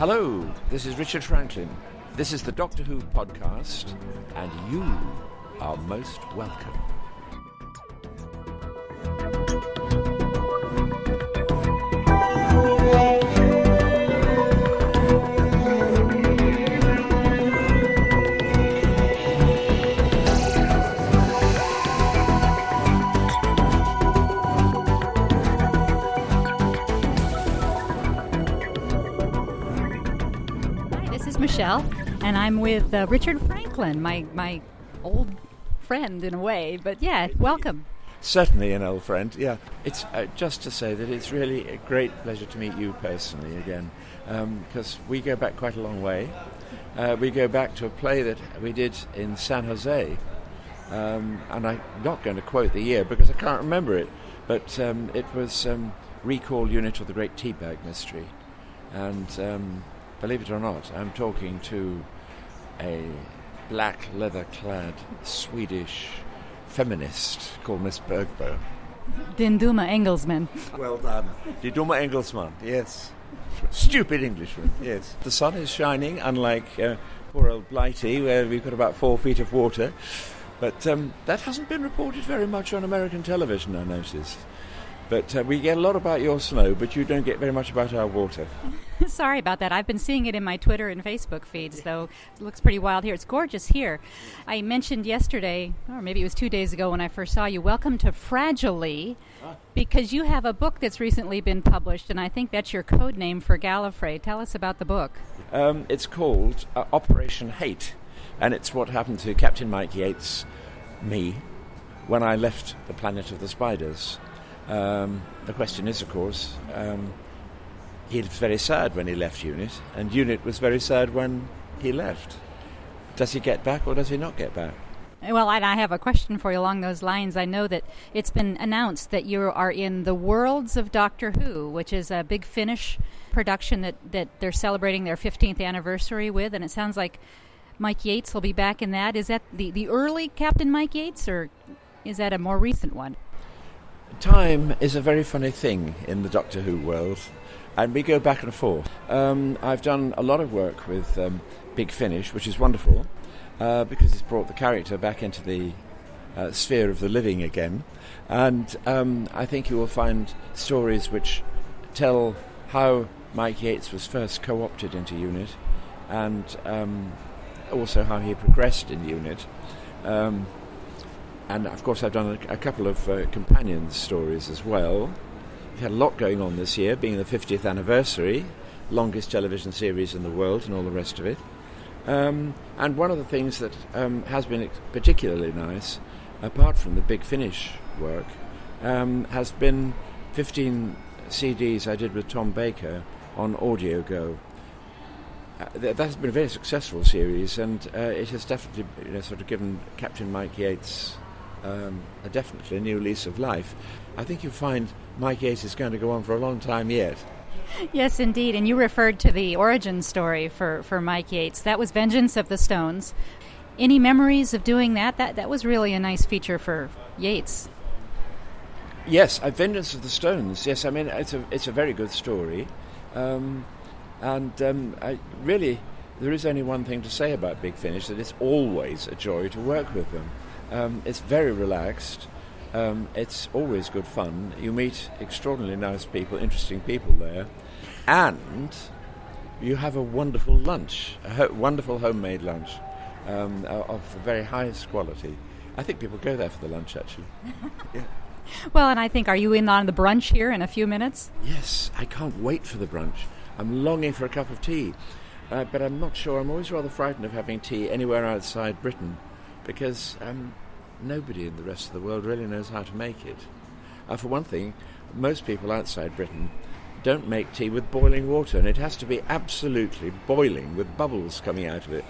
Hello, this is Richard Franklin. This is the Doctor Who podcast, and you are most welcome. Michele, and I'm with uh, Richard Franklin, my my old friend in a way. But yeah, welcome. Certainly an old friend, yeah. It's uh, just to say that it's really a great pleasure to meet you personally again, because we go back quite a long way. Uh, we go back to a play that we did in San Jose, um, and I'm not going to quote the year because I can't remember it, but um, it was um, Recall Unit of the Great Teabag Mystery. And um, believe it or not, I'm talking to a black leather clad Swedish feminist called Miss Bergbo. Dinduma Engelsman. Well done. Die dumme Engelsmann, yes. Stupid Englishman, yes. The sun is shining, unlike uh, poor old Blighty, where we've got about four feet of water. But um, that hasn't been reported very much on American television, I notice. But uh, we get a lot about your snow, but you don't get very much about our water. Sorry about that. I've been seeing it in my Twitter and Facebook feeds, though it looks pretty wild here. It's gorgeous here. I mentioned yesterday, or maybe it was two days ago when I first saw you, welcome to Fragilely, because you have a book that's recently been published, and I think that's your code name for Gallifrey. Tell us about the book. Um, it's called uh, Operation Hate, and it's what happened to Captain Mike Yates, me, when I left the planet of the spiders. Um, the question is, of course, um, he was very sad when he left UNIT, and UNIT was very sad when he left. Does he get back or does he not get back? Well, I have a question for you along those lines. I know that it's been announced that you are in the Worlds of Doctor Who, which is a Big Finish production that, that they're celebrating their 15th anniversary with, and it sounds like Mike Yates will be back in that. Is that the, the early Captain Mike Yates, or is that a more recent one? Time is a very funny thing in the Doctor Who world, and we go back and forth. Um, I've done a lot of work with um, Big Finish, which is wonderful uh, because it's brought the character back into the uh, sphere of the living again. And um, I think you will find stories which tell how Mike Yates was first co opted into UNIT and um, also how he progressed in UNIT. And of course, I've done a, a couple of uh, companion stories as well. We've had a lot going on this year, being the 50th anniversary, longest television series in the world, and all the rest of it. Um, and one of the things that um, has been particularly nice, apart from the Big Finish work, um, has been 15 CDs I did with Tom Baker on Audio Go. Uh, th- that has been a very successful series, and uh, it has definitely you know, sort of given Captain Mike Yates um, a definitely a new lease of life. I think you'll find Mike Yates is going to go on for a long time yet. Yes, indeed. And you referred to the origin story for, for Mike Yates. That was Vengeance of the Stones. Any memories of doing that? That that was really a nice feature for Yates. Yes, uh, Vengeance of the Stones. Yes, I mean it's a it's a very good story, um, and um, I, really there is only one thing to say about Big Finish that it's always a joy to work with them. Um, it's very relaxed. Um, it's always good fun. You meet extraordinarily nice people, interesting people there, and you have a wonderful lunch, a ho- wonderful homemade lunch um, of the very highest quality. I think people go there for the lunch actually. yeah. Well, and I think, are you in on the brunch here in a few minutes? Yes, I can't wait for the brunch. I'm longing for a cup of tea, uh, but I'm not sure. I'm always rather frightened of having tea anywhere outside Britain because um, nobody in the rest of the world really knows how to make it. Uh, for one thing, most people outside Britain don't make tea with boiling water, and it has to be absolutely boiling with bubbles coming out of it.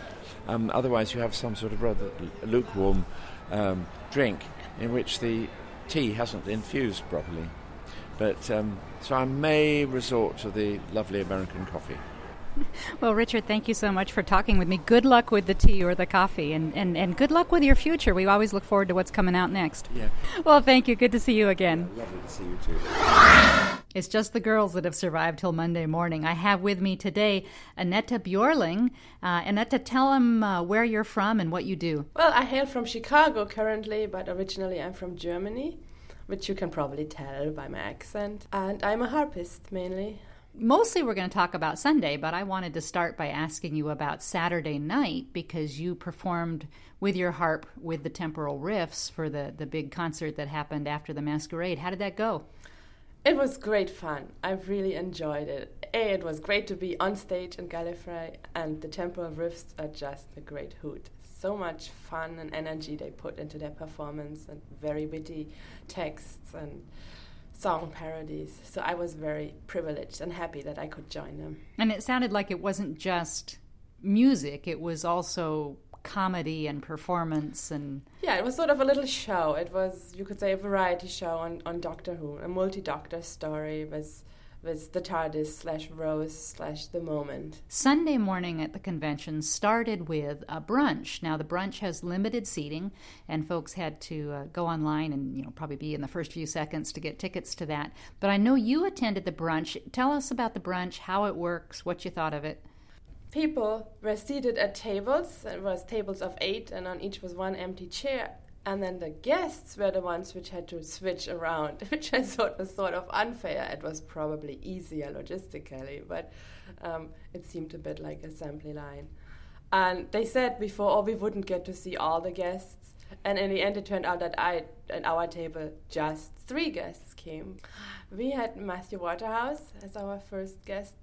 Um, otherwise, you have some sort of rather lukewarm um, drink in which the tea hasn't infused properly. But um, so I may resort to the lovely American coffee. Well, Richard, thank you so much for talking with me. Good luck with the tea or the coffee, and, and, and good luck with your future. We always look forward to what's coming out next. Yeah. Well, thank you. Good to see you again. Lovely to see you too. It's just the girls that have survived till Monday morning. I have with me today Annette Bjorling. Uh, Annette, tell them uh, where you're from and what you do. Well, I hail from Chicago currently, but originally I'm from Germany, which you can probably tell by my accent. And I'm a harpist mainly. Mostly we're going to talk about Sunday, but I wanted to start by asking you about Saturday night because you performed with your harp with the temporal riffs for the, the big concert that happened after the masquerade. How did that go? It was great fun. I really enjoyed it. A, it was great to be on stage in Gallifrey, and the temporal riffs are just a great hoot. So much fun and energy they put into their performance, and very witty texts and song parodies. So I was very privileged and happy that I could join them. And it sounded like it wasn't just music, it was also comedy and performance and yeah it was sort of a little show it was you could say a variety show on, on doctor who a multi-doctor story with with the TARDIS slash Rose slash the moment. Sunday morning at the convention started with a brunch. Now the brunch has limited seating, and folks had to uh, go online and you know probably be in the first few seconds to get tickets to that. But I know you attended the brunch. Tell us about the brunch, how it works, what you thought of it people were seated at tables. It was tables of eight, and on each was one empty chair. And then the guests were the ones which had to switch around, which I thought was sort of unfair. It was probably easier logistically, but um, it seemed a bit like assembly line. And they said before, oh, we wouldn't get to see all the guests. And in the end, it turned out that I, at our table, just three guests came. We had Matthew Waterhouse as our first guest,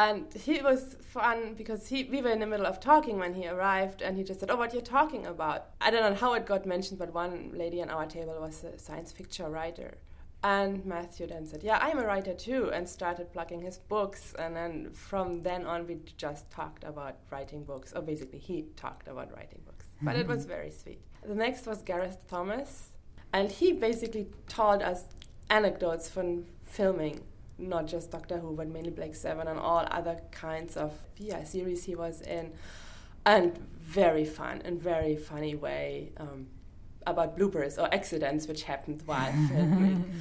and he was fun because he we were in the middle of talking when he arrived and he just said oh what you're talking about. I don't know how it got mentioned but one lady on our table was a science fiction writer. And matthew then said yeah i'm a writer too and started plugging his books. And then from then on we just talked about writing books or basically he talked about writing books. But it was mm-hmm. very sweet. The next was gareth thomas. And he basically told us anecdotes from filming not just Doctor Who, but mainly Blake Seven and all other kinds of yeah series he was in, and very fun and very funny way um, about bloopers or accidents which happened while filming.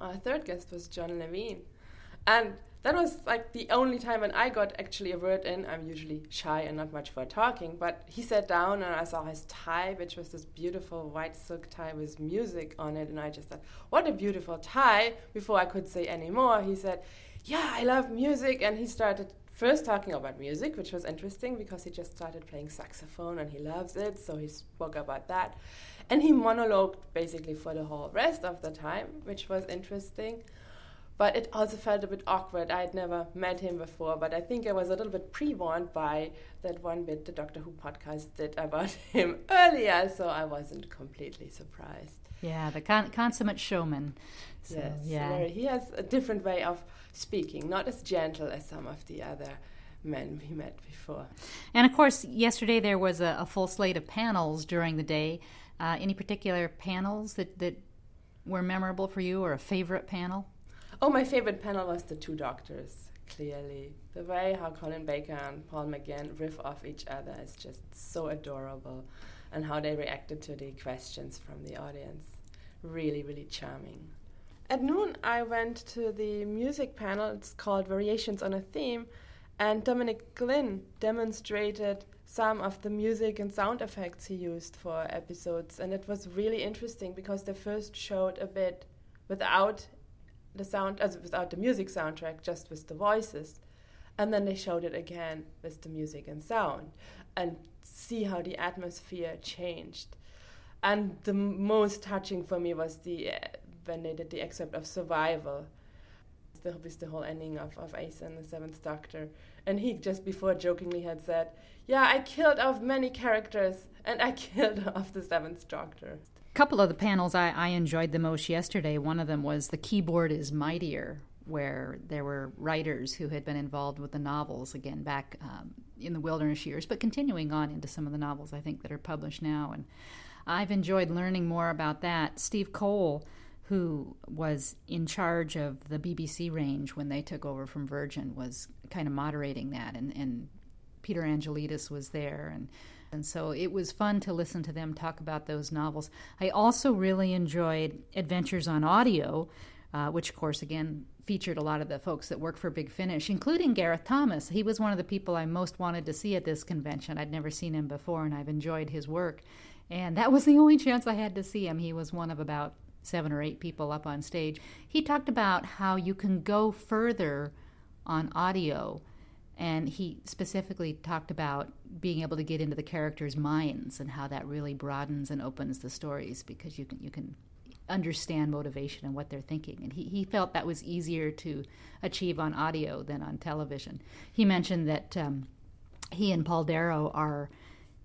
Our third guest was John Levene, and that was like the only time when I got actually a word in. I'm usually shy and not much for talking, but he sat down and I saw his tie, which was this beautiful white silk tie with music on it, and I just thought, what a beautiful tie. Before I could say any more, he said, Yeah, I love music, and he started first talking about music, which was interesting because he just started playing saxophone and he loves it, so he spoke about that. And he monologued basically for the whole rest of the time, which was interesting but it also felt a bit awkward. I had never met him before, but I think I was a little bit pre warned by that one bit the Doctor Who podcast did about him earlier, so I wasn't completely surprised. Yeah, the con- consummate showman. So, yes, yeah. he has a different way of speaking, not as gentle as some of the other men we met before. And of course, yesterday there was a, a full slate of panels during the day. Uh, any particular panels that, that were memorable for you or a favorite panel? Oh, my favorite panel was the two doctors, clearly. The way how Colin Baker and Paul McGann riff off each other is just so adorable, and how they reacted to the questions from the audience. Really, really charming. At noon, I went to the music panel. It's called Variations on a Theme, and Dominic Glynn demonstrated some of the music and sound effects he used for episodes, and it was really interesting because they first showed a bit without the sound as without the music soundtrack, just with the voices. And then they showed it again with the music and sound and see how the atmosphere changed. And the most touching for me was the uh, when they did the excerpt of Survival, the, with the whole ending of, of Ace and the Seventh Doctor. And he just before jokingly had said, Yeah, I killed off many characters and I killed off the Seventh Doctor couple of the panels I, I enjoyed the most yesterday. One of them was The Keyboard is Mightier, where there were writers who had been involved with the novels again back um, in the wilderness years, but continuing on into some of the novels I think that are published now. And I've enjoyed learning more about that. Steve Cole, who was in charge of the BBC range when they took over from Virgin, was kind of moderating that, and, and Peter Anghelides was there, and and so it was fun to listen to them talk about those novels. I also really enjoyed Adventures on Audio, uh, which, of course, again, featured a lot of the folks that work for Big Finish, including Gareth Thomas. He was one of the people I most wanted to see at this convention. I'd never seen him before, and I've enjoyed his work. And that was the only chance I had to see him. He was one of about seven or eight people up on stage. He talked about how you can go further on audio. And he specifically talked about being able to get into the characters' minds and how that really broadens and opens the stories because you can you can understand motivation and what they're thinking. And he, he felt that was easier to achieve on audio than on television. He mentioned that um, he and Paul Darrow are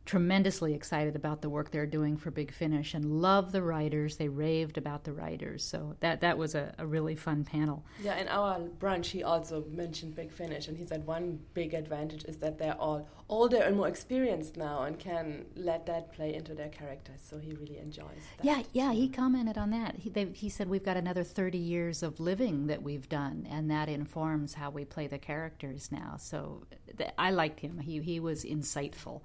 tremendously excited about the work they're doing for Big Finish and love the writers. They raved about the writers. So that that was a, a, really fun panel. Yeah, in our brunch, he also mentioned Big Finish, and he said one big advantage is that they're all older and more experienced now and can let that play into their characters. So he really enjoys that. Yeah, yeah, he commented on that. He, they, he said, We've got another 30 years of living that we've done, and that informs how we play the characters now. So th- I liked him. He, he was insightful.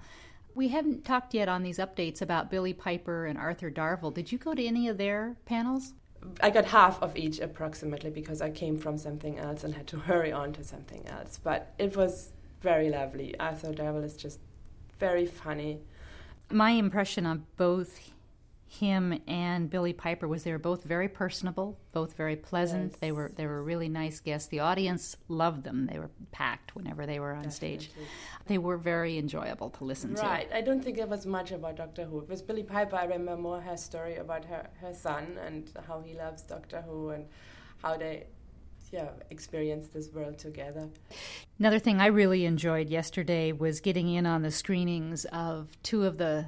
We haven't talked yet on these updates about Billie Piper and Arthur Darvill. Did you go to any of their panels? I got half of each approximately because I came from something else and had to hurry on to something else. But it was very lovely. Arthur Darvill is just very funny. My impression of both him and Billie Piper was they were both very personable, both very pleasant. Yes. They were they were really nice guests. The audience loved them. They were packed whenever they were on Definitely. stage. They were very enjoyable to listen right. to. Right. I don't think it was much about Doctor Who. With Billie Piper, I remember more her story about her her son and how he loves Doctor Who and how they yeah, experience this world together. Another thing I really enjoyed yesterday was getting in on the screenings of two of the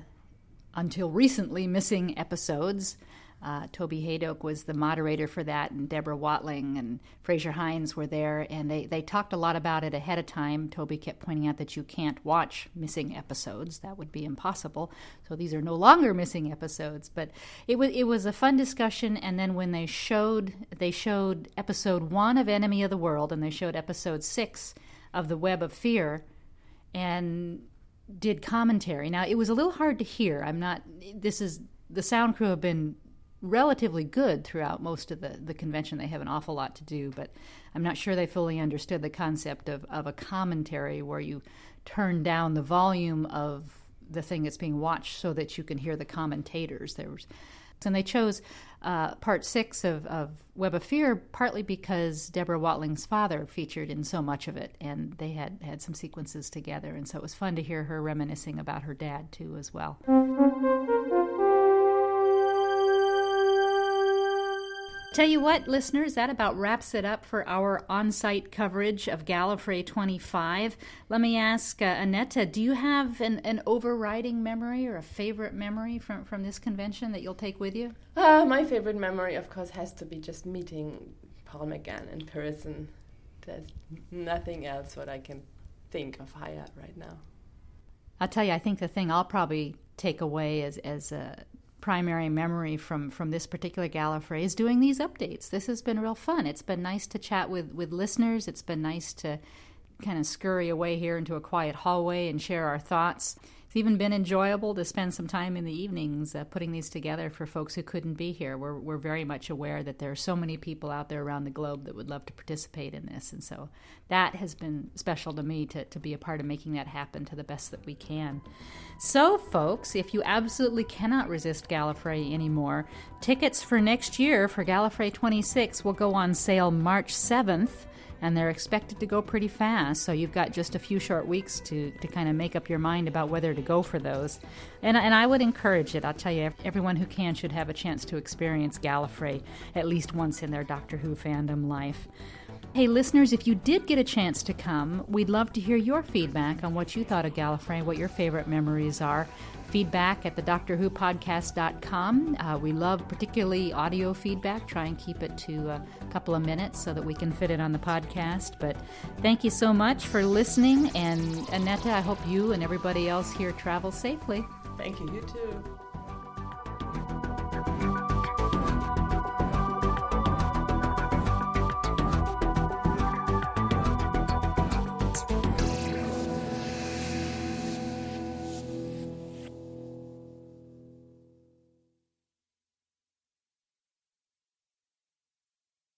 until recently missing episodes. Uh, Toby Hadoke was the moderator for that, and Deborah Watling and Fraser Hines were there, and they, they talked a lot about it ahead of time. Toby kept pointing out that you can't watch missing episodes; that would be impossible. So these are no longer missing episodes. But it was it was a fun discussion. And then when they showed they showed episode one of Enemy of the World, and they showed episode six of The Web of Fear, and did commentary. Now, it was a little hard to hear. I'm not, this is, the sound crew have been relatively good throughout most of the, the convention. They have an awful lot to do, but I'm not sure they fully understood the concept of, of a commentary where you turn down the volume of the thing that's being watched so that you can hear the commentators. There was and they chose uh, part six of, of Web of Fear partly because Deborah Watling's father featured in so much of it, and they had had some sequences together, and so it was fun to hear her reminiscing about her dad too as well. Tell you what, listeners, that about wraps it up for our on site coverage of Gallifrey 25. Let me ask uh, Annette, do you have an, an overriding memory or a favorite memory from, from this convention that you'll take with you? Uh, my favorite memory, of course, has to be just meeting Paul McGann in person. There's nothing else what I can think of higher right now. I'll tell you, I think the thing I'll probably take away as, as a primary memory from from this particular Gallifrey is doing these updates. This has been real fun. It's been nice to chat with with listeners. It's been nice to kind of scurry away here into a quiet hallway and share our thoughts. It's even been enjoyable to spend some time in the evenings uh, putting these together for folks who couldn't be here. We're, we're very much aware that there are so many people out there around the globe that would love to participate in this. And so that has been special to me to, to be a part of making that happen to the best that we can. So, folks, if you absolutely cannot resist Gallifrey anymore, tickets for next year for Gallifrey 26 will go on sale March 7th and they're expected to go pretty fast. So you've got just a few short weeks to, to kind of make up your mind about whether to go for those. And, and I would encourage it. I'll tell you, everyone who can should have a chance to experience Gallifrey at least once in their Doctor Who fandom life. Hey, listeners, if you did get a chance to come, we'd love to hear your feedback on what you thought of Gallifrey, what your favorite memories are feedback at the Doctor Who podcast.com. Uh, we love particularly audio feedback. Try and keep it to a couple of minutes so that we can fit it on the podcast. But thank you so much for listening. And Annette, I hope you and everybody else here travel safely. Thank you. You too.